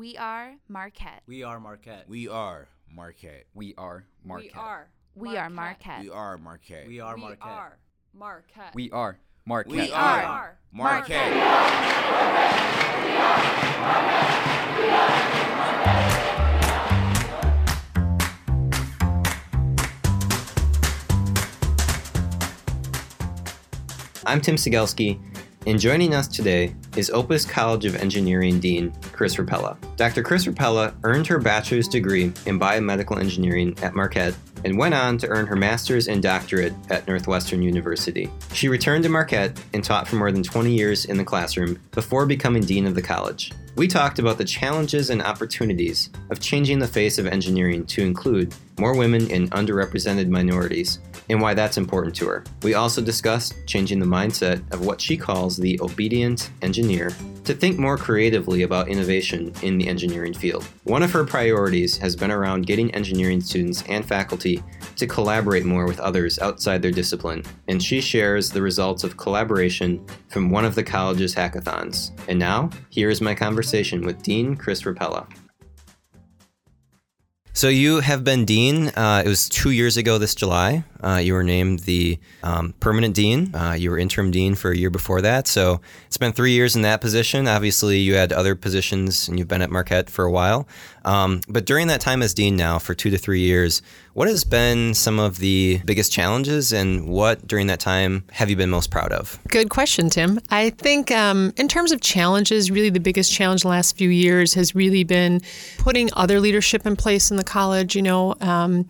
We are Marquette. We are Marquette. We are Marquette. We are Marquette. We are. We are Marquette. We are Marquette. We are We Marquette. are Marquette. We are Marquette. We We are are Marquette. I'm Tim Cigelske, and joining us today is Opus College of Engineering Dean Kris Ropella. Dr. Kris Ropella earned her bachelor's degree in biomedical engineering at Marquette and went on to earn her master's and doctorate at Northwestern University. She returned to Marquette and taught for more than 20 years in the classroom before becoming dean of the college. We talked about the challenges and opportunities of changing the face of engineering to include more women and underrepresented minorities, and why that's important to her. We also discussed changing the mindset of what she calls the obedient engineer to think more creatively about innovation in the engineering field. One of her priorities has been around getting engineering students and faculty to collaborate more with others outside their discipline, and she shares the results of collaboration from one of the college's hackathons. And now, here is my conversation with Dean Kris Ropella. So you have been dean. Uh, it was two years ago this July. Uh, you were named the um, permanent dean. Uh, you were interim dean for a year before that. So it's been three years in that position. Obviously, you had other positions, and you've been at Marquette for a while. Um, but during that time as dean now, for two to three years, what has been some of the biggest challenges, and what during that time have you been most proud of? Good question, Tim. I think um, in terms of challenges, really the biggest challenge the last few years has really been putting other leadership in place in the college. You know, um,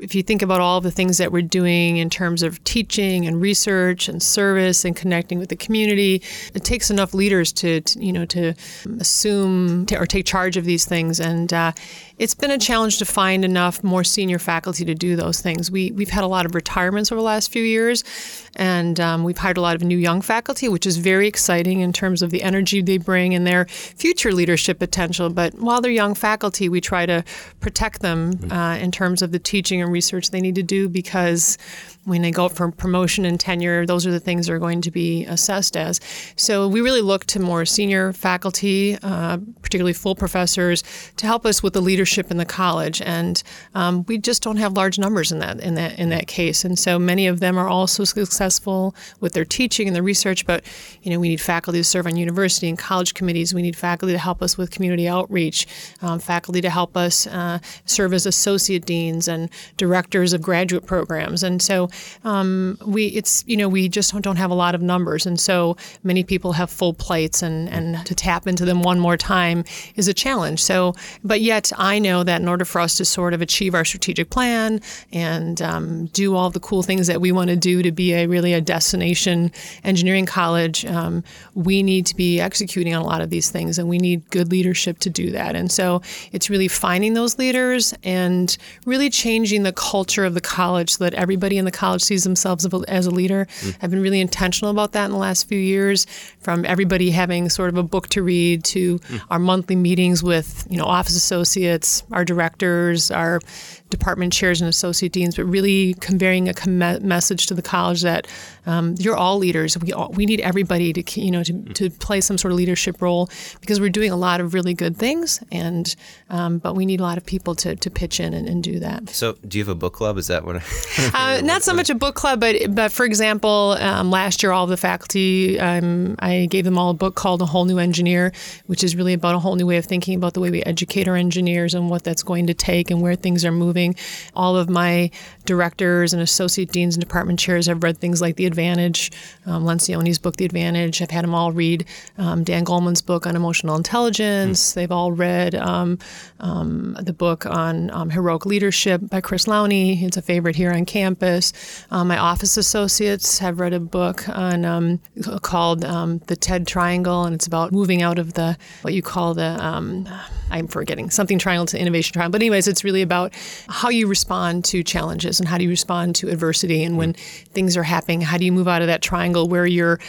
if you think about all the things that we're doing in terms of teaching and research and service and connecting with the community, it takes enough leaders to, to you know to assume or take charge of these things. And uh, it's been a challenge to find enough more senior faculty to do those things. We we've had a lot of retirements over the last few years, and um, we've hired a lot of new young faculty, which is very exciting in terms of the energy they bring and their future leadership potential. But while they're young faculty, we try to protect them uh, in terms of the teaching and research they need to do because when they go up for promotion and tenure, those are the things they're going to be assessed as. So we really look to more senior faculty, uh, particularly full professors, to help us with the leadership in the college. And um, we just don't have large numbers in that in that in that case. And so many of them are also successful with their teaching and their research. But you know, we need faculty to serve on university and college committees. We need faculty to help us with community outreach, um, faculty to help us uh, serve as associate deans and directors of graduate programs. And so um, we it's you know we just don't, have a lot of numbers, and so many people have full plates, and and to tap into them one more time is a challenge. So, but yet I know that in order for us to sort of achieve our strategic plan and um, do all the cool things that we want to do to be a really a destination engineering college, um, we need to be executing on a lot of these things, and we need good leadership to do that. And so it's really finding those leaders and really changing the culture of the college so that everybody in the college sees themselves as a leader. Mm. I've been really intentional about that in the last few years, from everybody having sort of a book to read to mm. our monthly meetings with you know office associates, our directors, our department chairs and associate deans, but really conveying a com- message to the college that um, you're all leaders. We all, we need everybody to you know to, to play some sort of leadership role because we're doing a lot of really good things, and um, but we need a lot of people to, to pitch in and, and do that. So, do you have a book club? Is that what? Uh, not so much a book club, but but for example, um, last year all of the faculty, um, I gave them all a book called A Whole New Engineer, which is really about a whole new way of thinking about the way we educate our engineers and what that's going to take and where things are moving. All of my directors and associate deans and department chairs have read things like The Advantage, um, Lencioni's book The Advantage. I've had them all read um, Dan Goleman's book on emotional intelligence. They've all read um, um, the book on um, heroic leadership by Chris Lowney. It's a favorite here on campus. Um, my office associates have read a book on um, called um, the TED Triangle, and it's about moving out of the what you call the um, I'm forgetting something triangle to innovation triangle. But anyways, it's really about how you respond to challenges and how do you respond to adversity, and when mm. things are happening, how do you move out of that triangle where you're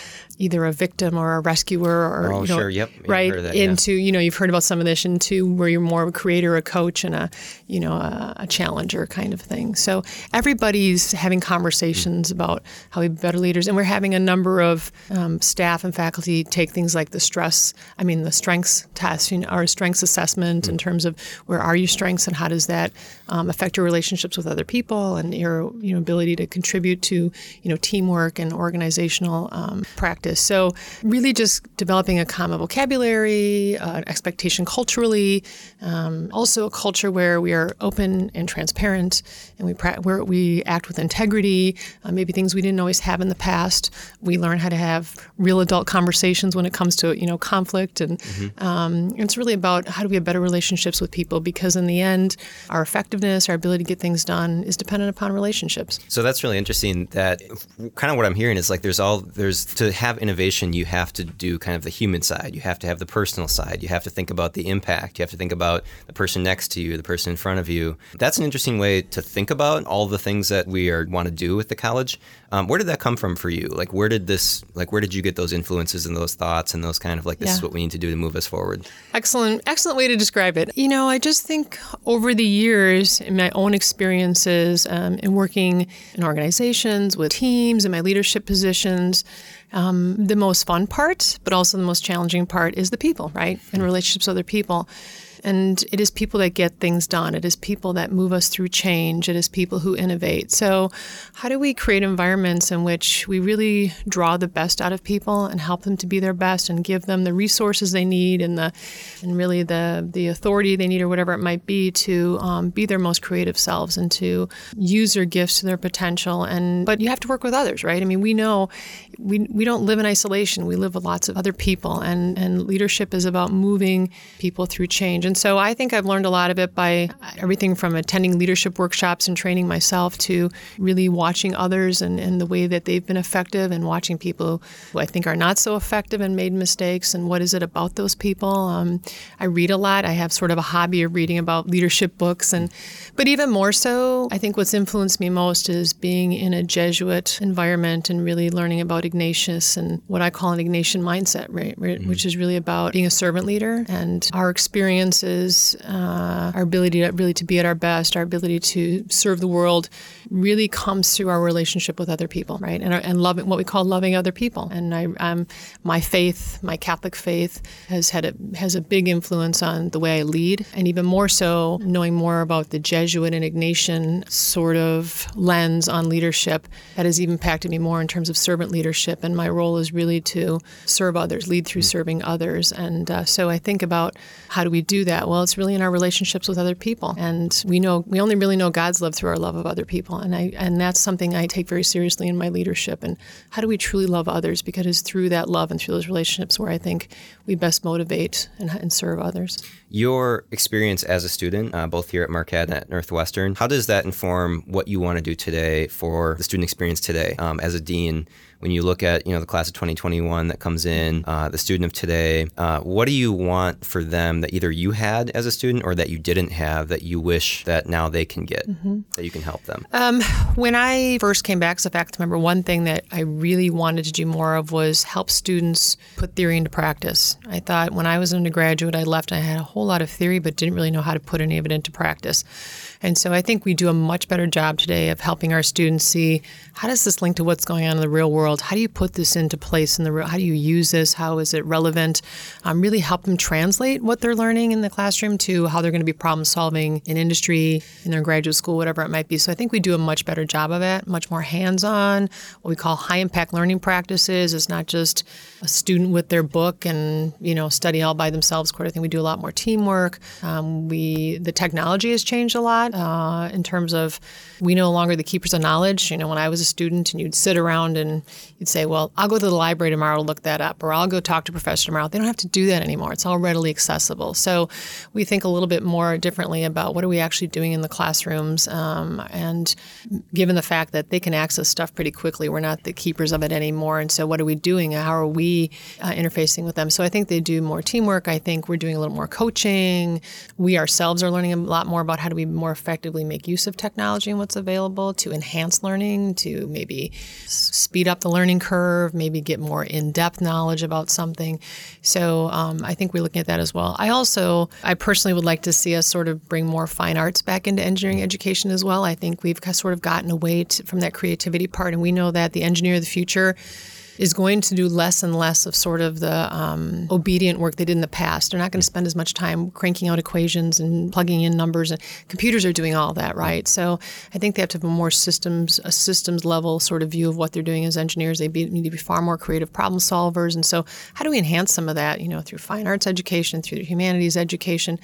either a victim or a rescuer or Oh, you know, sure. Yep. Right that, yeah. into you know you've heard about some of this into where you're more of a creator a coach and a you know a, a challenger kind of thing so everybody's having conversations Mm. about how we be better leaders and we're having a number of um, staff and faculty take things like the stress i mean the strengths test you know, our strengths assessment assessment in terms of where are your strengths and how does that um, affect your relationships with other people and your you know ability to contribute to you know teamwork and organizational um, practice. So really just developing a common vocabulary, uh, expectation culturally, um, also a culture where we are open and transparent and we pra- where we act with integrity. Uh, maybe things we didn't always have in the past. We learn how to have real adult conversations when it comes to you know conflict, and um, it's really about how do we have better relationships with people because in the end, our effectiveness, our ability to get things done, is dependent upon relationships. So that's really interesting. That kind of what I'm hearing is like there's all there's to have innovation, you have to do kind of the human side. You have to have the personal side. You have to think about the impact. You have to think about the person next to you, the person in front of you. That's an interesting way to think about all the things that we are want to do with the college. Um, where did that come from for you? Like where did this like where did you get those influences and those thoughts and those kind of like this is what we need to do to move us forward? Excellent, excellent way to describe it. You know, I just think over the years, in my own experiences um, in working in organizations with teams and my leadership positions, um, the most fun part, but also the most challenging part, is the people, right? And relationships with other people. And it is people that get things done. It is people that move us through change. It is people who innovate. So, how do we create environments in which we really draw the best out of people and help them to be their best and give them the resources they need and the and really the the authority they need or whatever it might be to um, be their most creative selves and to use their gifts to their potential. And but you have to work with others, right? I mean, we know we we don't live in isolation. We live with lots of other people, and and leadership is about moving people through change. And so I think I've learned a lot of it by everything from attending leadership workshops and training myself to really watching others and, and the way that they've been effective and watching people who I think are not so effective and made mistakes and what is it about those people. Um, I read a lot. I have sort of a hobby of reading about leadership books and but even more so, I think what's influenced me most is being in a Jesuit environment and really learning about Ignatius and what I call an Ignatian mindset, right? right, Which is really about being a servant leader and our uh, our ability to really to be at our best, our ability to serve the world, really comes through our relationship with other people, right? And and loving what we call loving other people. And I, um, my faith, my Catholic faith, has had a has a big influence on the way I lead, and even more so, knowing more about the Jesuit and Ignatian sort of lens on leadership that has even impacted me more in terms of servant leadership. And my role is really to serve others, lead through serving others. And uh, so I think about how do we do that? Well, it's really in our relationships with other people, and we know we only really know God's love through our love of other people, and I and that's something I take very seriously in my leadership. And how do we truly love others? Because it's through that love and through those relationships where I think we best motivate and, and serve others. Your experience as a student, uh, both here at Marquette and at Northwestern, how does that inform what you want to do today for the student experience today um, as a dean? When you look at you know the class of 2021 that comes in, uh, the student of today, uh, what do you want for them that either you had as a student or that you didn't have that you wish that now they can get that you can help them? Um, when I first came back as a faculty member, one thing that I really wanted to do more of was help students put theory into practice. I thought when I was an undergraduate, I left and I had a whole lot of theory, but didn't really know how to put any of it into practice. And so I think we do a much better job today of helping our students see how does this link to what's going on in the real world? How do you put this into place in the real? How do you use this? How is it relevant? Um, really help them translate what they're learning in the classroom to how they're going to be problem solving in industry, in their graduate school, whatever it might be. So I think we do a much better job of it, much more hands on, what we call high impact learning practices. It's not just a student with their book and, you know, study all by themselves. Course, I think we do a lot more teamwork. Um, we The technology has changed a lot uh, in terms of we no longer the keepers of knowledge. You know, when I was a student and you'd sit around and you'd say, well, I'll go to the library tomorrow to look that up, or I'll go talk to a professor tomorrow. They don't have to do that anymore. It's all readily accessible. So we think a little bit more differently about what are we actually doing in the classrooms. Um, and given the fact that they can access stuff pretty quickly, we're not the keepers of it anymore. And so what are we doing? How are we uh, interfacing with them? So I think they do more teamwork. I think we're doing a little more coaching. We ourselves are learning a lot more about how to be more effectively make use of technology and what's available to enhance learning, to maybe speed up the learning curve, maybe get more in-depth knowledge about something. So um, I think we're looking at that as well. I also, I personally would like to see us sort of bring more fine arts back into engineering education as well. I think we've sort of gotten away t- from that creativity part, and we know that the engineer of the future is going to do less and less of sort of the um, obedient work they did in the past. They're not going to spend as much time cranking out equations and plugging in numbers. And computers are doing all that, right? So I think they have to have a more systems, a systems level sort of view of what they're doing as engineers. They be, need to be far more creative problem solvers. And so how do we enhance some of that, you know, through fine arts education, through humanities education?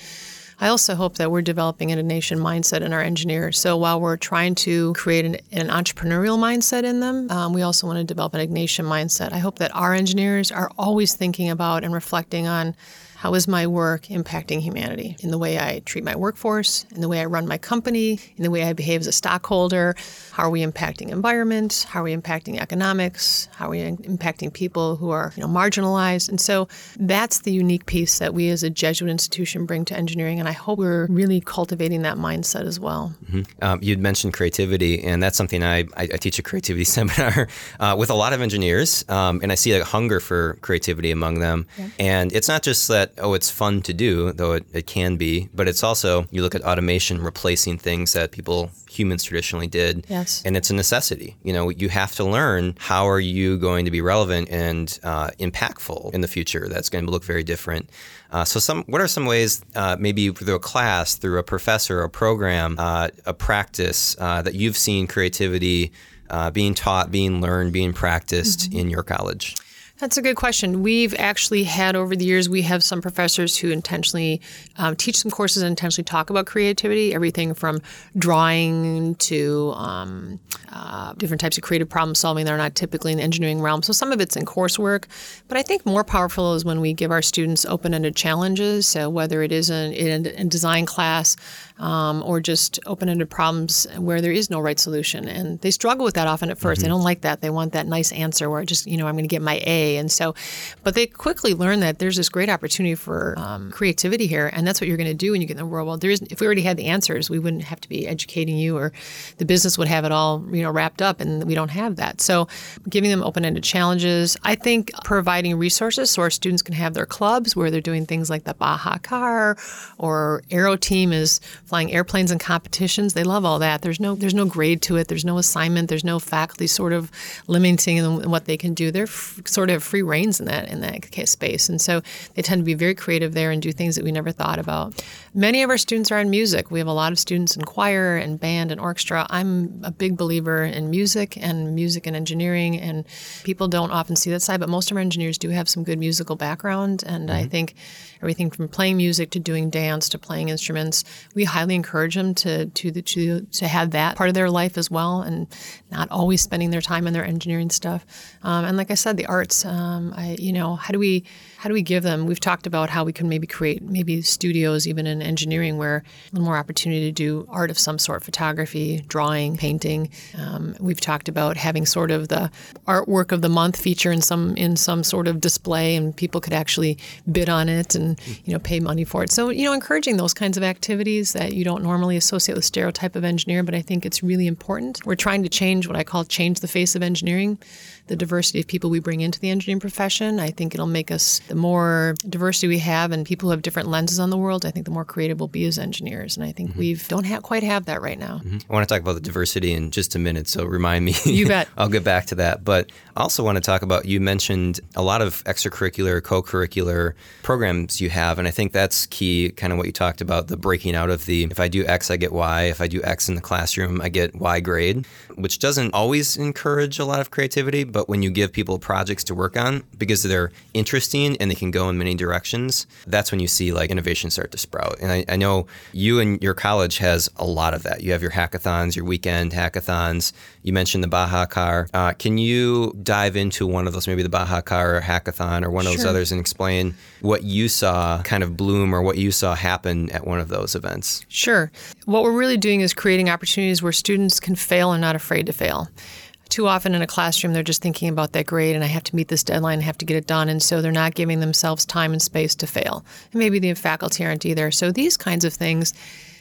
I also hope that we're developing an Ignatian mindset in our engineers. So while we're trying to create an, an entrepreneurial mindset in them, um, we also want to develop an Ignatian mindset. I hope that our engineers are always thinking about and reflecting on how is my work impacting humanity in the way I treat my workforce, in the way I run my company, in the way I behave as a stockholder? How are we impacting environment? How are we impacting economics? How are we impacting people who are you know, marginalized? And so that's the unique piece that we as a Jesuit institution bring to engineering, and I hope we're really cultivating that mindset as well. Mm-hmm. Um, you'd mentioned creativity, and that's something I, I, I teach a creativity seminar uh, with a lot of engineers, um, and I see a hunger for creativity among them. Yeah. And it's not just that that oh it's fun to do though it, it can be but it's also you look at automation replacing things that people humans traditionally did. Yes. And it's a necessity. You know you have to learn how are you going to be relevant and uh, impactful in the future that's going to look very different. Uh, so some what are some ways uh, maybe through a class through a professor a program uh, a practice uh, that you've seen creativity uh, being taught being learned being practiced mm-hmm. in your college that's a good question. We've actually had over the years, we have some professors who intentionally um, teach some courses and intentionally talk about creativity, everything from drawing to um, uh, different types of creative problem solving that are not typically in the engineering realm. So some of it's in coursework, but I think more powerful is when we give our students open ended challenges. So whether it is in, in a design class um, or just open ended problems where there is no right solution. And they struggle with that often at 1st mm-hmm. They don't like that. They want that nice answer where just, you know, I'm going to get my A and so, but they quickly learn that there's this great opportunity for um, creativity here, and that's what you're going to do when you get in the world. Well, there is, if we already had the answers, we wouldn't have to be educating you, or the business would have it all, you know, wrapped up, and we don't have that. So, giving them open-ended challenges. I think providing resources so our students can have their clubs where they're doing things like the Baja Car, or Aero Team is flying airplanes in competitions. They love all that. There's no there's no grade to it. There's no assignment. There's no faculty sort of limiting what they can do. They're f- sort of free reigns in that in that space, and so they tend to be very creative there and do things that we never thought about. Many of our students are in music. We have a lot of students in choir and band and orchestra. I'm a big believer in music and music and engineering, and people don't often see that side, but most of our engineers do have some good musical background, and mm-hmm. I think everything from playing music to doing dance to playing instruments. We highly encourage them to to to to have that part of their life as well, and not always spending their time on their engineering stuff. Um, and like I said, the arts. Um, I you know how do we how do we give them? We've talked about how we can maybe create maybe studios even in engineering where a little more opportunity to do art of some sort, photography, drawing, painting. Um, we've talked about having sort of the artwork of the month feature in some in some sort of display, and people could actually bid on it and you know pay money for it. So you know, encouraging those kinds of activities that you don't normally associate with stereotype of engineer, but I think it's really important. We're trying to change what I call change the face of engineering the diversity of people we bring into the engineering profession. I think it'll make us, the more diversity we have and people who have different lenses on the world, I think the more creative we'll be as engineers. And I think mm-hmm. we don't have, quite have that right now. Mm-hmm. I want to talk about the diversity in just a minute, so remind me. You bet. I'll get back to that. But I also want to talk about, you mentioned a lot of extracurricular, co curricular programs you have. And I think that's key, kind of what you talked about the breaking out of the if I do X, I get Y. If I do X in the classroom, I get Y grade, which doesn't always encourage a lot of creativity but when you give people projects to work on because they're interesting and they can go in many directions, that's when you see like innovation start to sprout. And I, I know you and your college has a lot of that. You have your hackathons, your weekend hackathons. You mentioned the Baja Car. Uh, can you dive into one of those, maybe the Baja Car or hackathon or one of those others, and explain what you saw kind of bloom or what you saw happen at one of those events? Sure. What we're really doing is creating opportunities where students can fail and not afraid to fail too often in a classroom they're just thinking about that grade and I have to meet this deadline, I have to get it done, and so they're not giving themselves time and space to fail. And maybe the faculty aren't either. So these kinds of things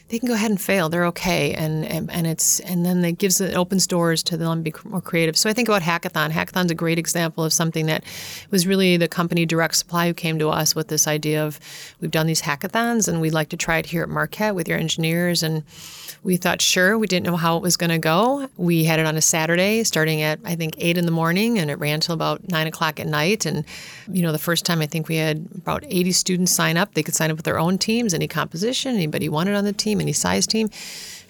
they can go ahead and fail. They're okay, and and, and it's and then it gives it opens doors to them to be more creative. So I think about hackathon. Hackathon's a great example of something that was really the company Direct Supply who came to us with this idea of we've done these hackathons and we'd like to try it here at Marquette with your engineers and we thought sure we didn't know how it was going to go we had it on a saturday starting at i think 8 in the morning and it ran till about 9 o'clock at night and you know the first time i think we had about 80 students sign up they could sign up with their own teams any composition anybody wanted on the team any size team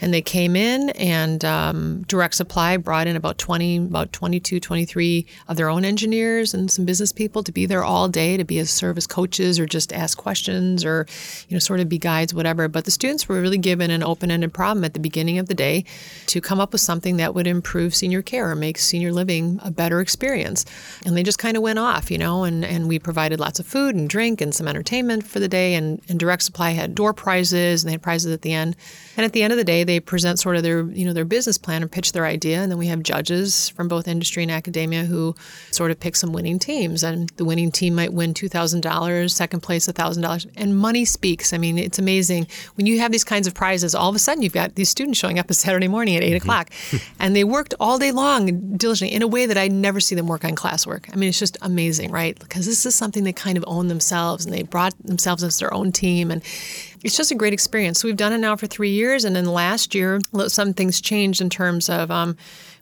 and they came in and um, direct supply brought in about 20 about 22 23 of their own engineers and some business people to be there all day to be as service coaches or just ask questions or you know sort of be guides whatever. But the students were really given an open-ended problem at the beginning of the day to come up with something that would improve senior care or make senior living a better experience. And they just kind of went off you know and, and we provided lots of food and drink and some entertainment for the day. And, and direct supply had door prizes and they had prizes at the end and at the end of the day they present sort of their you know their business plan and pitch their idea, and then we have judges from both industry and academia who sort of pick some winning teams, and the winning team might win two thousand dollars, second place thousand dollars, and money speaks. I mean, it's amazing when you have these kinds of prizes. All of a sudden, you've got these students showing up a Saturday morning at 8 mm-hmm. o'clock, and they worked all day long diligently in a way that I never see them work on classwork. I mean, it's just amazing, right? Because this is something they kind of own themselves, and they brought themselves as their own team, and it's just a great experience. So we've done it now for three years, and then last year, some things changed in terms of um,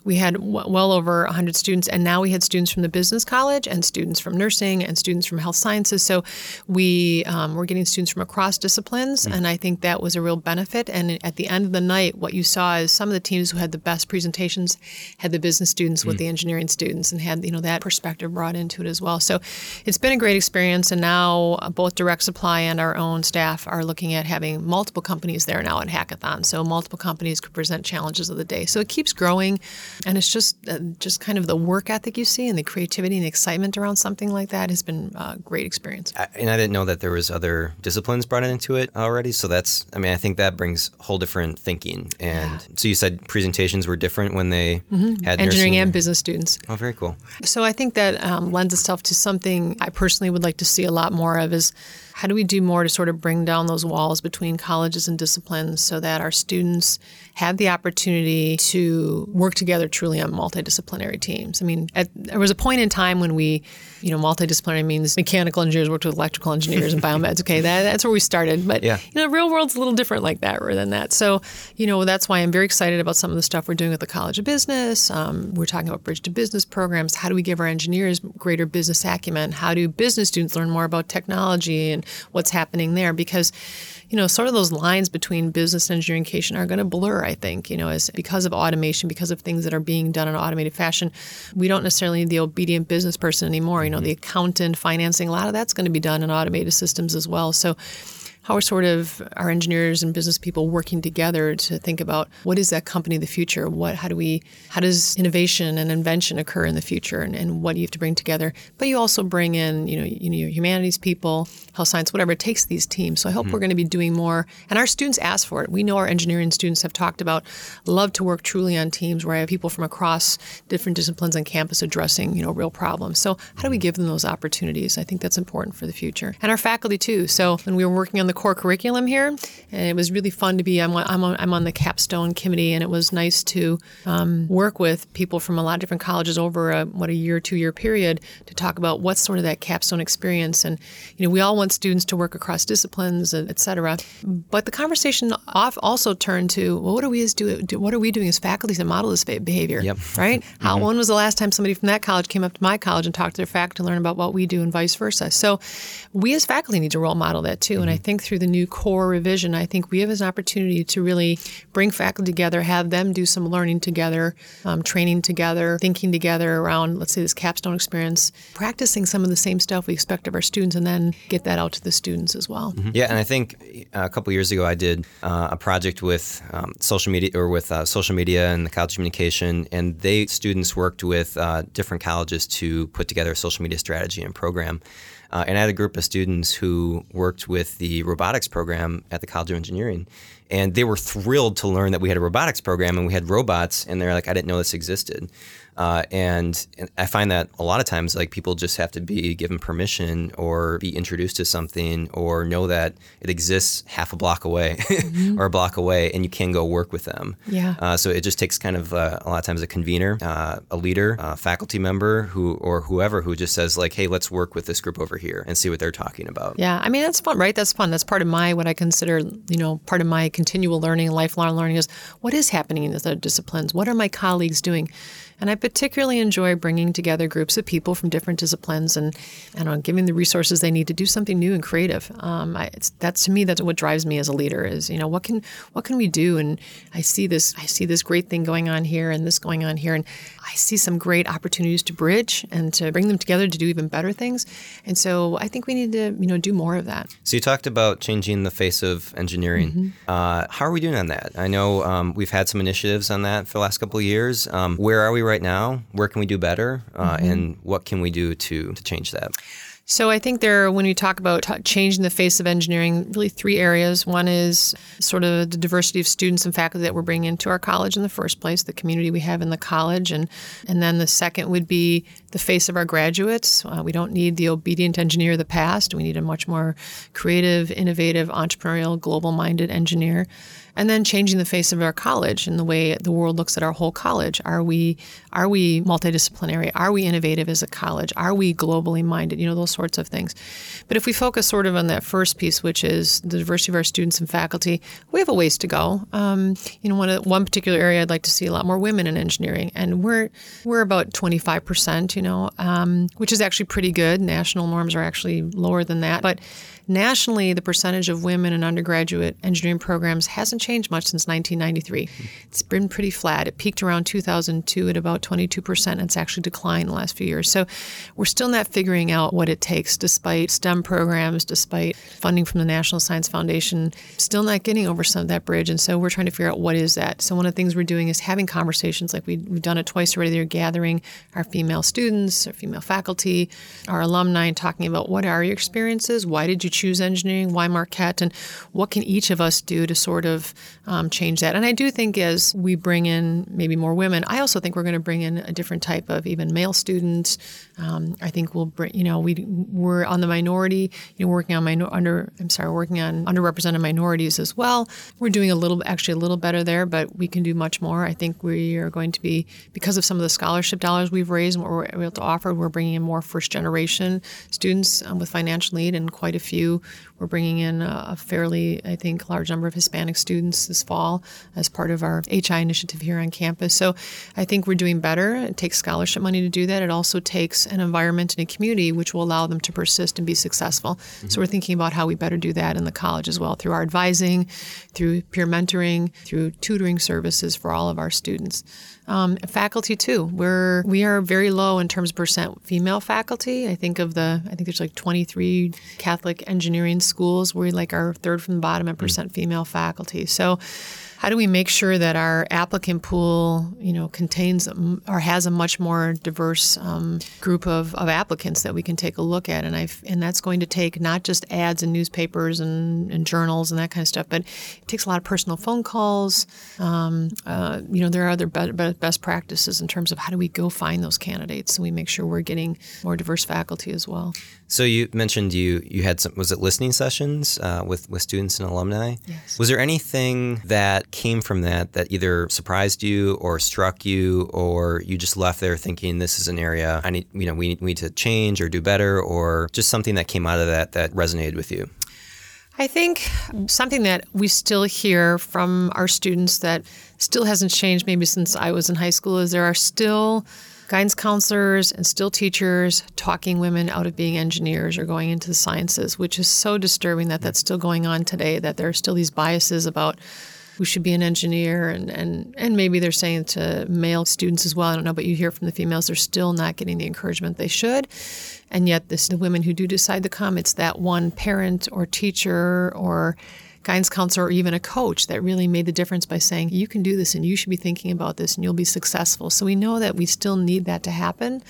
we had w- well over 100 students, and now we had students from the business college and students from nursing and students from health sciences. So we um, were getting students from across disciplines, mm and I think that was a real benefit. And at the end of the night, what you saw is some of the teams who had the best presentations had the business students with mm the engineering students and had you know that perspective brought into it as well. So it's been a great experience, and now uh, both Direct Supply and our own staff are looking at having multiple companies there now at Hackathon. So multiple companies could present challenges of the day. So it keeps growing. And it's just uh, just kind of the work ethic you see and the creativity and the excitement around something like that has been a great experience. And I didn't know that there was other disciplines brought into it already. So that's, I mean, I think that brings whole different thinking. And yeah. so you said presentations were different when they mm-hmm. had engineering and business students. Oh, very cool. So I think that um, lends itself to something I personally would like to see a lot more of is how do we do more to sort of bring down those walls between colleges and disciplines so that our students have the opportunity to work together truly on multidisciplinary teams? I mean, at, there was a point in time when we, you know, multidisciplinary means mechanical engineers worked with electrical engineers and biomeds. Okay, that, that's where we started. But, yeah. you know, the real world's a little different like that than that. So, you know, that's why I'm very excited about some of the stuff we're doing at the College of Business. Um, we're talking about bridge to business programs. How do we give our engineers greater business acumen? How do business students learn more about technology and what's happening there because you know sort of those lines between business and engineering education are going to blur i think you know as because of automation because of things that are being done in an automated fashion we don't necessarily need the obedient business person anymore you know the accountant financing a lot of that's going to be done in automated systems as well. So how are sort of our engineers and business people working together to think about what is that company of the future? What how do we how does innovation and invention occur in the future and, and what do you have to bring together? But you also bring in, you know, you know, your humanities people, health science, whatever it takes these teams. So I hope mm-hmm. we're going to be doing more and our students ask for it. We know our engineering students have talked about love to work truly on teams where I have people from across different disciplines on campus addressing, you know, real problems. So how do we give them those opportunities? I think that's important for the future. And our faculty too. So when we were working on the core curriculum here, and it was really fun to be. I'm on, I'm on, I'm on the capstone committee, and it was nice to um, work with people from a lot of different colleges over a what a year, two year period to talk about what's sort of that capstone experience. And you know, we all want students to work across disciplines, et cetera. But the conversation off also turned to well, what are we as do, what are we doing as faculty to model this behavior? Yep. Right? Mm-hmm. How when was the last time somebody from that college came up to my college and talked to their faculty to learn about what we do and vice versa? So we as faculty need to role model that too. Mm-hmm. And I mm-hmm. think through the new core revision, I think we have an opportunity to really bring faculty together, have them do some learning together, um, training together, thinking together around, let's say, this capstone experience, practicing some of the same stuff we expect of our students, and then get that out to the students as well. Mm-hmm. Yeah, and I think uh, a couple years ago I did uh, a project with um, social media or with uh, social media and the College Communication, and they students worked with uh, different colleges to put together a social media strategy and program. Uh, and I had a group of students who worked with the robotics program at the College of Engineering. And they were thrilled to learn that we had a robotics program and we had robots. And they're like, I didn't know this existed. Uh, and, and I find that a lot of times, like people just have to be given permission or be introduced to something or know that it exists half a block away or a block away, and you can go work with them. Yeah. Uh, so it just takes kind of uh, a lot of times a convener, uh, a leader, a faculty member who or whoever who just says like, "Hey, let's work with this group over here and see what they're talking about." Yeah, I mean that's fun, right? That's fun. That's part of my what I consider, you know, part of my continual learning, lifelong learning is what is happening in the other disciplines. What are my colleagues doing? And I particularly enjoy bringing together groups of people from different disciplines and, I don't giving the resources they need to do something new and creative. Um, I, it's, that's to me, that's what drives me as a leader is, you know, what can, what can we do? And I see this, I see this great thing going on here and this going on here. And I see some great opportunities to bridge and to bring them together to do even better things. And so I think we need to, you know, do more of that. So you talked about changing the face of engineering. Mm-hmm. Uh, how are we doing on that? I know um, we've had some initiatives on that for the last couple of years. Um, where are we right now? Where can we do better? Uh, Mm-hmm. And what can we do to, to change that? So I think there, when we talk about t- changing the face of engineering, really three areas. One is sort of the diversity of students and faculty that we're bringing into our college in the first place, the community we have in the college, and and then the second would be the face of our graduates. Uh, we don't need the obedient engineer of the past. We need a much more creative, innovative, entrepreneurial, global-minded engineer. And then changing the face of our college and the way the world looks at our whole college. Are we are we multidisciplinary? Are we innovative as a college? Are we globally minded? You know those sorts of things. But if we focus sort of on that first piece, which is the diversity of our students and faculty, we have a ways to go. Um, you know, one one particular area I'd like to see a lot more women in engineering, and we're we're about twenty five percent. You know, um, which is actually pretty good. National norms are actually lower than that, but nationally, the percentage of women in undergraduate engineering programs hasn't changed much since 1993. It's been pretty flat. It peaked around 2002 at about 22%, and it's actually declined in the last few years. So we're still not figuring out what it takes, despite STEM programs, despite funding from the National Science Foundation, still not getting over some of that bridge. And so we're trying to figure out what is that. So one of the things we're doing is having conversations like we, we've done it twice already. They're gathering our female students, our female faculty, our alumni, and talking about what are your experiences? Why did you choose engineering? Why Marquette? And what can each of us do to sort of um, change that? And I do think as we bring in maybe more women, I also think we're going to bring in a different type of even male students. Um, I think we'll bring, you know, we we're on the minority, you know, working on minor under, I'm sorry, working on underrepresented minorities as well. We're doing a little, actually a little better there, but we can do much more. I think we are going to be because of some of the scholarship dollars we've raised and what we're able to offer. We're bringing in more first generation students um, with financial need, and quite a few. We're bringing in a, fairly, I think, large number of Hispanic students this fall as part of our HI initiative here on campus. So I think we're doing better. It takes scholarship money to do that. It also takes an environment and a community which will allow them to persist and be successful. So we're thinking about how we better do that in the college as well through our advising, through peer mentoring, through tutoring services for all of our students. Um, faculty too. We're we are very low in terms of percent female faculty. I think of the I think there's like 23 Catholic engineering schools. We're like our third from the bottom in percent female faculty. So how do we make sure that our applicant pool, you know, contains or has a much more diverse um, group of, of applicants that we can take a look at? And I and that's going to take not just ads in newspapers and, and journals and that kind of stuff, but it takes a lot of personal phone calls. Um, uh, you know, there are other be- best practices in terms of how do we go find those candidates and we make sure we're getting more diverse faculty as well. So you mentioned you you had some was it listening sessions uh, with with students and alumni? Yes. Was there anything that came from that that either surprised you or struck you, or you just left there thinking this is an area I need you know we need, we need to change or do better, or just something that came out of that that resonated with you? I think something that we still hear from our students that still hasn't changed maybe since I was in high school is there are still guidance counselors and still teachers talking women out of being engineers or going into the sciences, which is so disturbing that that's still going on today, that there are still these biases about who should be an engineer and, and, and maybe they're saying to male students as well, I don't know, but you hear from the females, they're still not getting the encouragement they should. And yet this the women who do decide to come, it's that one parent or teacher or guidance counselor or even a coach that really made the difference by saying, you can do this and you should be thinking about this and you'll be successful. So we know that we still need that to happen.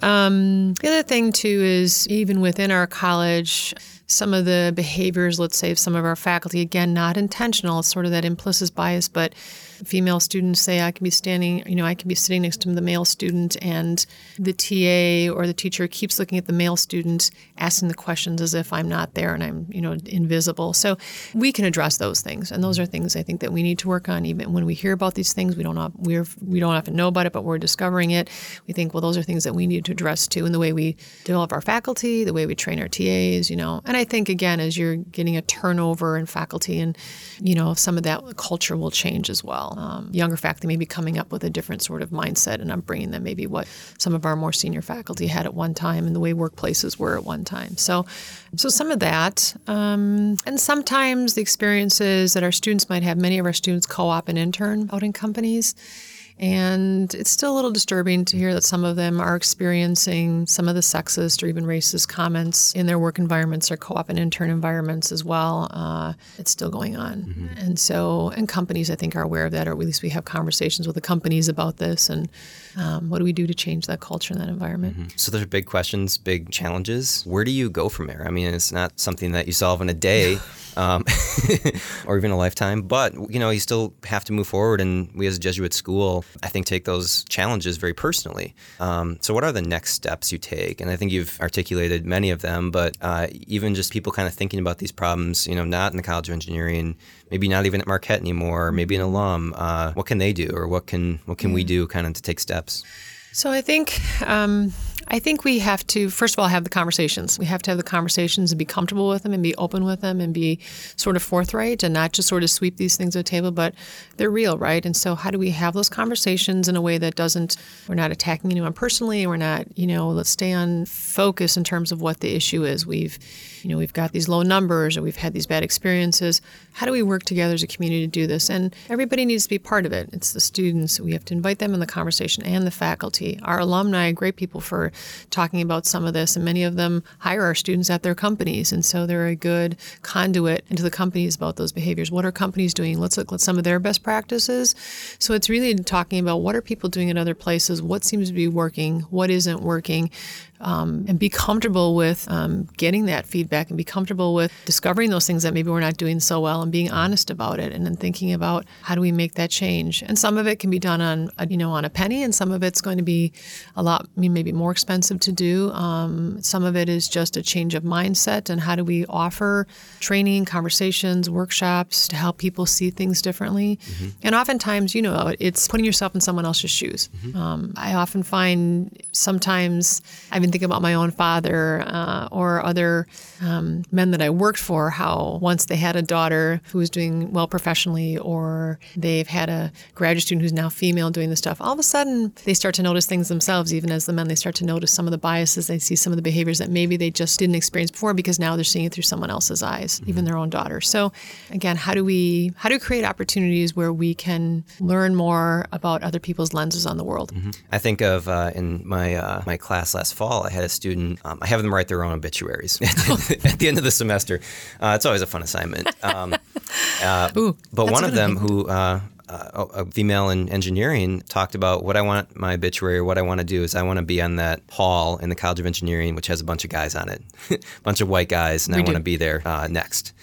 Um, the other thing too is even within our college, some of the behaviors, let's say, of some of our faculty, again, not intentional, sort of that implicit bias, but female students say I can be standing, you know, I can be sitting next to the male student, and the TA or the teacher keeps looking at the male student, asking the questions as if I'm not there and I'm, you know, invisible. So we can address those things, and those are things I think that we need to work on. Even when we hear about these things, we don't we're we don't often know about it, but we're discovering it. We think, well, those are things that we need to address too, in the way we develop our faculty, the way we train our TAs, you know. And I think again, as you're getting a turnover in faculty, and you know, some of that culture will change as well. Um, younger faculty may be coming up with a different sort of mindset, and I'm bringing them maybe what some of our more senior faculty had at one time and the way workplaces were at one time. So, so some of that, um, and sometimes the experiences that our students might have. Many of our students co-op and intern out in companies. And it's still a little disturbing to hear that some of them are experiencing some of the sexist or even racist comments in their work environments or co op and intern environments as well. Uh, it's still going on. Mm-hmm. And so, and companies, I think, are aware of that, or at least we have conversations with the companies about this. And um, what do we do to change that culture in that environment? Mm-hmm. So, those are big questions, big challenges. Where do you go from there? I mean, it's not something that you solve in a day. um, or even a lifetime. But you know, you still have to move forward, and we as a Jesuit school, I think, take those challenges very personally. Um, so, what are the next steps you take? And I think you've articulated many of them, but uh, even just people kind of thinking about these problems, you know, not in the College of Engineering, maybe not even at Marquette anymore, maybe an alum. Uh, what can they do, or what can what can we do, kind of to take steps? So I think um, I think we have to, first of all, have the conversations. We have to have the conversations and be comfortable with them and be open with them and be sort of forthright and not just sort of sweep these things to the table, but they're real, right? And so, how do we have those conversations in a way that doesn't, we're not attacking anyone personally, we're not, you know, let's stay on focus in terms of what the issue is. We've, you know, we've got these low numbers or we've had these bad experiences. How do we work together as a community to do this? And everybody needs to be part of it. It's the students. We have to invite them in the conversation and the faculty. Our alumni, great people for talking about some of this, and many of them hire our students at their companies, and so they're a good conduit into the companies about those behaviors. What are companies doing? Let's look at some of their best practices. So it's really talking about what are people doing in other places, what seems to be working, what isn't working, um, and be comfortable with um, getting that feedback and be comfortable with discovering those things that maybe we're not doing so well and being honest about it and then thinking about how do we make that change and some of it can be done on a, you know on a penny and some of it's going to be a lot I mean, maybe more expensive to do um, some of it is just a change of mindset and how do we offer training conversations workshops to help people see things differently mm-hmm. and oftentimes you know it's putting yourself in someone else's shoes mm-hmm. Um, I often find sometimes I've even think about my own father uh, or other um, men that I worked for, how once they had a daughter who was doing well professionally, or they've had a graduate student who's now female doing this stuff, all of a sudden they start to notice things themselves, even as the men, they start to notice some of the biases, they see some of the behaviors that maybe they just didn't experience before because now they're seeing it through someone else's eyes, mm-hmm. even their own daughter. So again, how do we how do we create opportunities where we can learn more about other people's lenses on the world? Mm-hmm. I think of uh, in my uh, my class last fall, I had a student. Um, I have them write their own obituaries at the end of the semester. Uh, it's always a fun assignment. Um, uh, Ooh, but one of them who. Uh, uh, a female in engineering talked about what I want my obituary or what I want to do is I want to be on that hall in the College of Engineering, which has a bunch of guys on it, a bunch of white guys, and we I want to be there uh, next.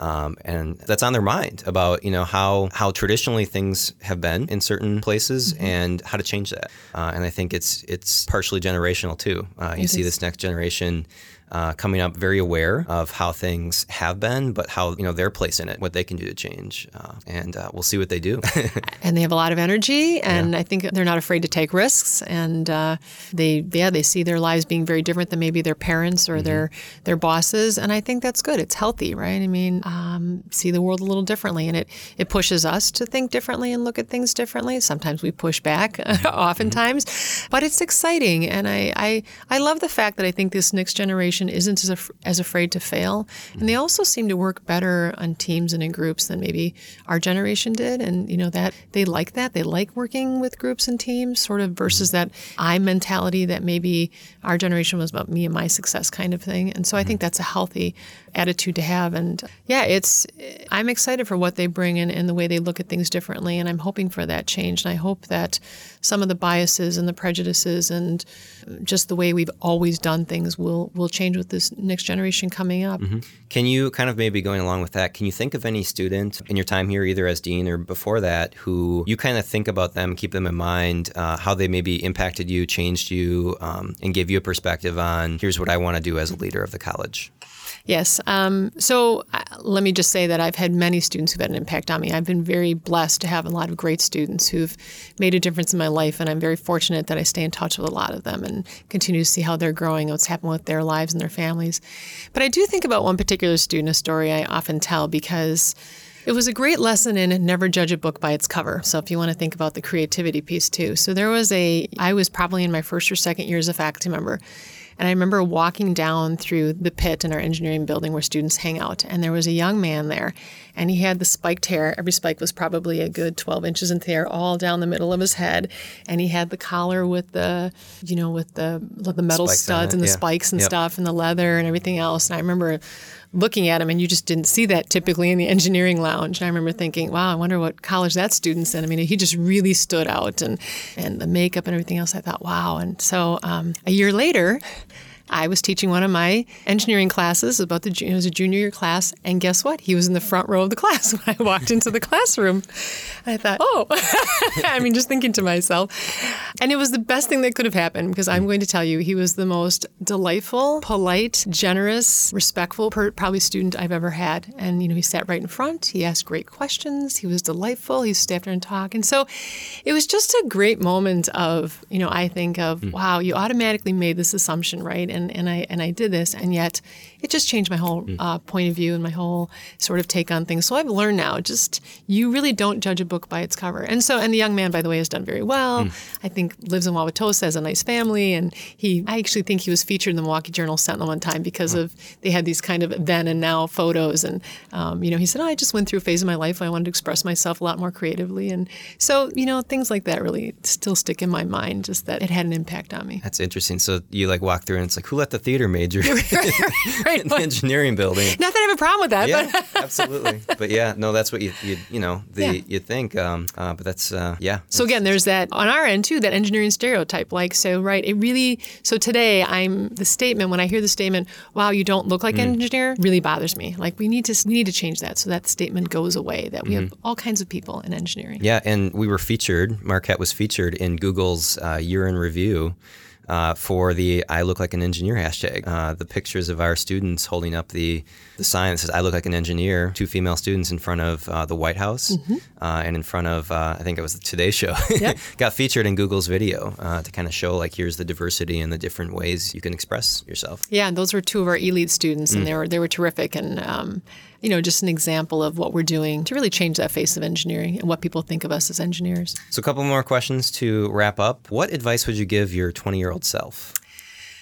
Um, and that's on their mind about you know how how traditionally things have been in certain places mm-hmm. and how to change that. Uh, and I think it's it's partially generational too. Uh, you see this next generation uh, coming up very aware of how things have been, but how you know their place in it, what they can do to change, uh, and uh, we'll see what they do. and they have a lot of energy, and yeah. I think they're not afraid to take risks, and uh, they yeah they see their lives being very different than maybe their parents or mm-hmm. their their bosses, and I think that's good. It's healthy, right? I mean, um, see the world a little differently, and it it pushes us to think differently and look at things differently. Sometimes we push back, mm-hmm. oftentimes, mm-hmm. but it's exciting, and I, I I love the fact that I think this next generation generation isn't as, af- as afraid to fail. And they also seem to work better on teams and in groups than maybe our generation did. And, you know, that they like that. They like working with groups and teams, sort of versus that I mentality that maybe our generation was about me and my success kind of thing. And so I think that's a healthy attitude to have. And yeah, it's, I'm excited for what they bring in and the way they look at things differently. And I'm hoping for that change. And I hope that some of the biases and the prejudices and just the way we've always done things will, will change change with this next generation coming up. Can you kind of maybe going along with that? Can you think of any student in your time here, either as dean or before that, who you kind of think about them, keep them in mind, uh, how they maybe impacted you, changed you, um, and gave you a perspective on here's what I want to do as a leader of the college? Yes. Um, so uh, let me just say that I've had many students who've had an impact on me. I've been very blessed to have a lot of great students who've made a difference in my life, and I'm very fortunate that I stay in touch with a lot of them and continue to see how they're growing, what's happening with their lives and their families. But I do think about one particular student, a story I often tell because. It was a great lesson in never judge a book by its cover. So if you want to think about the creativity piece too. So there was a I was probably in my first or second year as a faculty member and I remember walking down through the pit in our engineering building where students hang out, and there was a young man there, and he had the spiked hair. Every spike was probably a good 12 inches in hair, all down the middle of his head, and he had the collar with the, you know, with the the metal Spikes studs and the yeah. spikes and Yep. stuff, and the leather and everything else. And I remember looking at him, and you just didn't see that typically in the engineering lounge. I remember thinking, wow, I wonder what college that student's in. I mean, he just really stood out, and and the makeup and everything else. I thought, wow. And so um, a year later. I was teaching one of my engineering classes about the it was a junior year class, and guess what? He was in the front row of the class when I walked into the classroom. I thought, oh, I mean, just thinking to myself, and it was the best thing that could have happened because I'm going to tell you, he was the most delightful, polite, generous, respectful, per- probably student I've ever had. And you know, he sat right in front. He asked great questions. He was delightful. He stayed after and talked, and so it was just a great moment of you know, I think of hmm. wow, you automatically made this assumption, right? And and I and I did this, and yet it just changed my whole uh, point of view and my whole sort of take on things. So I've learned now, just you really don't judge a book by its cover. And so, and the young man, by the way, has done very well. I think lives in Wauwatosa, has a nice family, and he. I actually think he was featured in the Milwaukee Journal Sentinel one time because of they had these kind of then and now photos, and um, you know, he said, oh, I just went through a phase of my life where I wanted to express myself a lot more creatively, and so you know, things like that really still stick in my mind. Just that it had an impact on me. That's interesting. So you like walk through and it's like, who let the theater major right. in the engineering building? Not that I have a problem with that, yeah, but absolutely. But yeah, no, that's what you you, you know the Yeah. you think. Um, uh, but that's uh, yeah. So again, there's that on our end too, that engineering stereotype. Like, so right, it really. So today, I'm the statement when I hear the statement, "Wow, you don't look like an engineer," really bothers me. Like, we need to we need to change that so that statement goes away. That we have all kinds of people in engineering. Yeah, and we were featured. Marquette was featured in Google's uh, year in review uh, for the "I look like an engineer" hashtag. Uh, the pictures of our students holding up the the sign that says "I look like an engineer." Two female students in front of uh, the White House uh, and in front of uh, I think it was the Today Show. Yep. Got featured in Google's video uh, to kind of show like here's the diversity and the different ways you can express yourself. Yeah, and those were two of our elite students, and they were they were terrific, and um, you know, just an example of what we're doing to really change that face of engineering and what people think of us as engineers. So, a couple more questions to wrap up. What advice would you give your 20 year old self?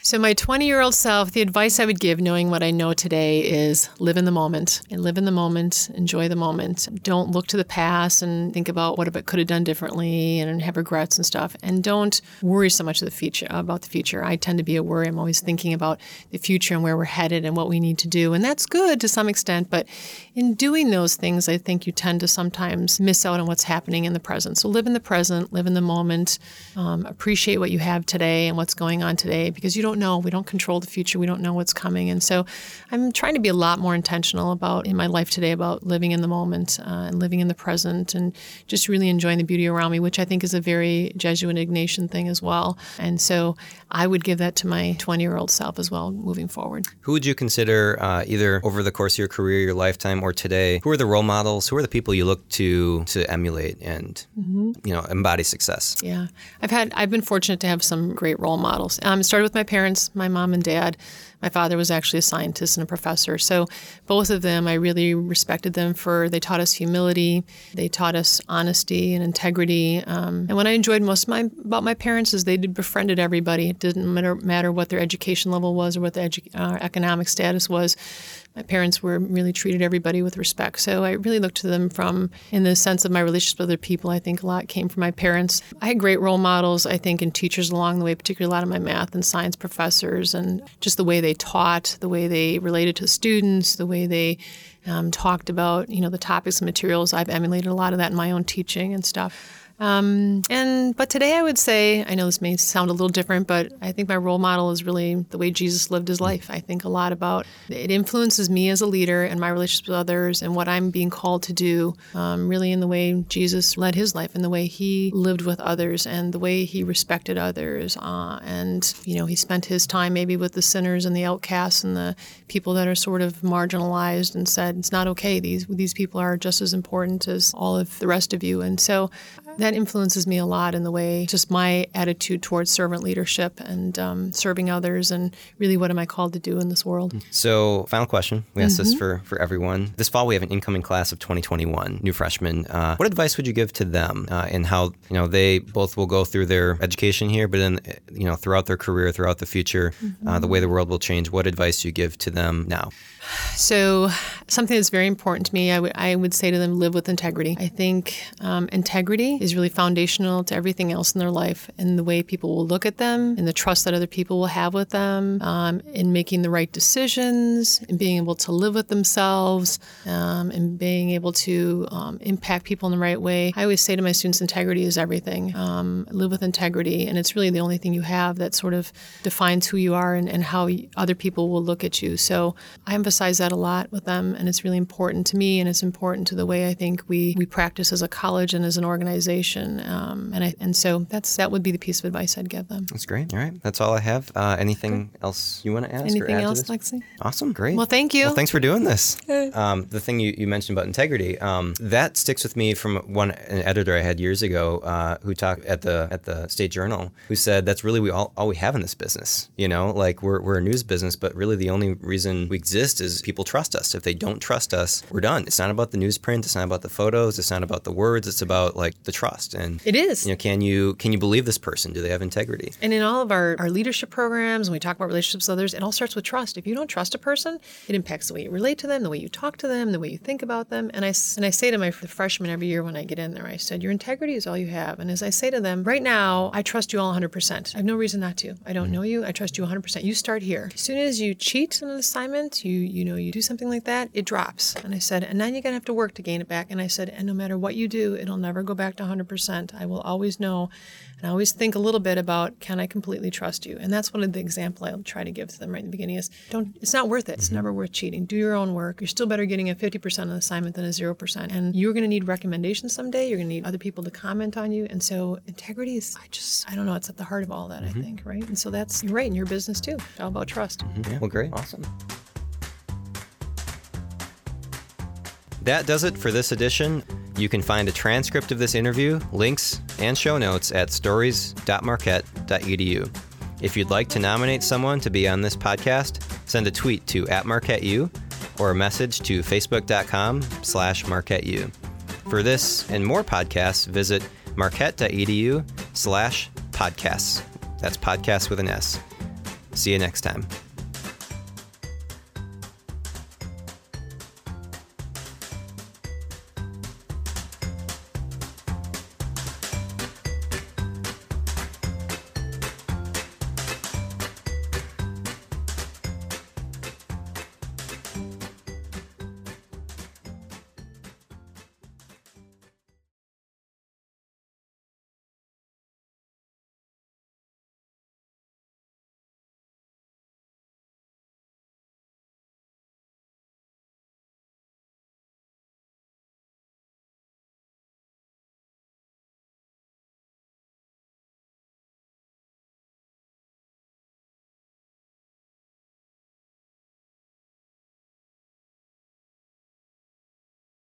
So, my 20 year old self, the advice I would give, knowing what I know today, is live in the moment and live in the moment, enjoy the moment. Don't look to the past and think about what I could have done differently and have regrets and stuff. And don't worry so much of the future about the future. I tend to be a worry. I'm always thinking about the future and where we're headed and what we need to do. And that's good to some extent. But in doing those things, I think you tend to sometimes miss out on what's happening in the present. So, live in the present, live in the moment, um, appreciate what you have today and what's going on today because you don't know. We don't control the future. We don't know what's coming. And so I'm trying to be a lot more intentional about in my life today about living in the moment uh, and living in the present and just really enjoying the beauty around me, which I think is a very Jesuit Ignatian thing as well. And so I would give that to my 20 year old self as well moving forward. Who would you consider uh, either over the course of your career, your lifetime, or today? Who are the role models? Who are the people you look to to emulate and you know embody success? Yeah, I've had I've been fortunate to have some great role models. Um, started with my parents, my mom and dad. My father was actually a scientist and a professor, so both of them I really respected them for. They taught us humility, they taught us honesty and integrity. Um, and what I enjoyed most my, about my parents is they befriended everybody. It didn't matter, matter what their education level was or what their edu- uh, economic status was my parents were really treated everybody with respect. So I really looked to them from in the sense of my relationships with other people. I think a lot came from my parents. I had great role models, I think, and teachers along the way, particularly a lot of my math and science professors, and just the way they taught, the way they related to students, the way they um, talked about you know the topics and materials. I've emulated a lot of that in my own teaching and stuff. Um, and but today I would say I know this may sound a little different, but I think my role model is really the way Jesus lived his life. I think a lot about it influences me as a leader and my relationships with others and what I'm being called to do. Um, really, in the way Jesus led his life, and the way he lived with others, and the way he respected others, uh, and you know he spent his time maybe with the sinners and the outcasts and the people that are sort of marginalized, and said it's not okay. These these people are just as important as all of the rest of you, and so that influences me a lot in the way just my attitude towards servant leadership and um, serving others and really what am i called to do in this world So, final question. We ask this for, for everyone. This fall, we have an incoming class of 2021, new freshmen. Uh, what advice would you give to them uh, in how you know they both will go through their education here, but then you know throughout their career, throughout the future, uh, the way the world will change? What advice do you give to them now? So, something that's very important to me, I would say to them, live with integrity. I think um, integrity is really foundational to everything else in their life, and the way people will look at them, and the trust that other people will have with them, um, in making the right decisions, and being able to live with themselves, um, and being able to um, impact people in the right way. I always say to my students, integrity is everything. Um, live with integrity, and it's really the only thing you have that sort of defines who you are and, and how other people will look at you. So I emphasize that a lot with them, and it's really important to me, and it's important to the way I think we we practice as a college and as an organization. Um, and I, and so that's that would be the piece of advice I'd give them. That's great. All right, that's all I have. Uh, anything else you want to ask? or Anything else? Lexi? Awesome, great. Well, thank you. Well, thanks for doing this. Um, the thing you, you mentioned about integrity, um, that sticks with me from one an editor I had years ago uh, who talked at the at the State Journal, who said that's really we all, all we have in this business. You know, like we're, we're a news business, but really the only reason we exist is people trust us. If they don't trust us, we're done. It's not about the newsprint. It's not about the photos. It's not about the words. It's about like the trust. And It is. you know, can you can you believe this person? Do they have integrity? And in all of our, our leadership programs, when we talk about relationships with others, it all starts with trust. If you don't trust a person, it impacts the way you relate to them, the way you talk to them, the way you think about them. And I, and I say to my freshmen every year when I get in there, I said, Your integrity is all you have. And as I say to them, right now, I trust you all 100%. I have no reason not to. I don't mm-hmm. know you. I trust you 100%. You start here. As soon as you cheat on an assignment, you, you know, you do something like that, it drops. And I said, And then you're going to have to work to gain it back. And I said, And no matter what you do, it'll never go back to 100%. I will always know and I always think a little bit about can I completely trust you? And that's one of the example I'll try to give to them right in the beginning is don't it's not worth it. It's mm-hmm. never worth cheating. Do your own work. You're still better getting a 50% on the assignment than a 0%. And you're going to need recommendations someday. You're going to need other people to comment on you. And so integrity is I just I don't know, it's at the heart of all that, I mm-hmm. think, right? And so that's you're right in your business too. It's all about trust. Mm-hmm. Yeah, well, great. Awesome. That does it for this edition. You can find a transcript of this interview, links, and show notes at stories.marquette.edu. If you'd like to nominate someone to be on this podcast, send a tweet to at MarquetteU or a message to facebook.com slash MarquetteU. For this and more podcasts, visit marquette.edu slash podcasts. That's podcasts with an S. See you next time.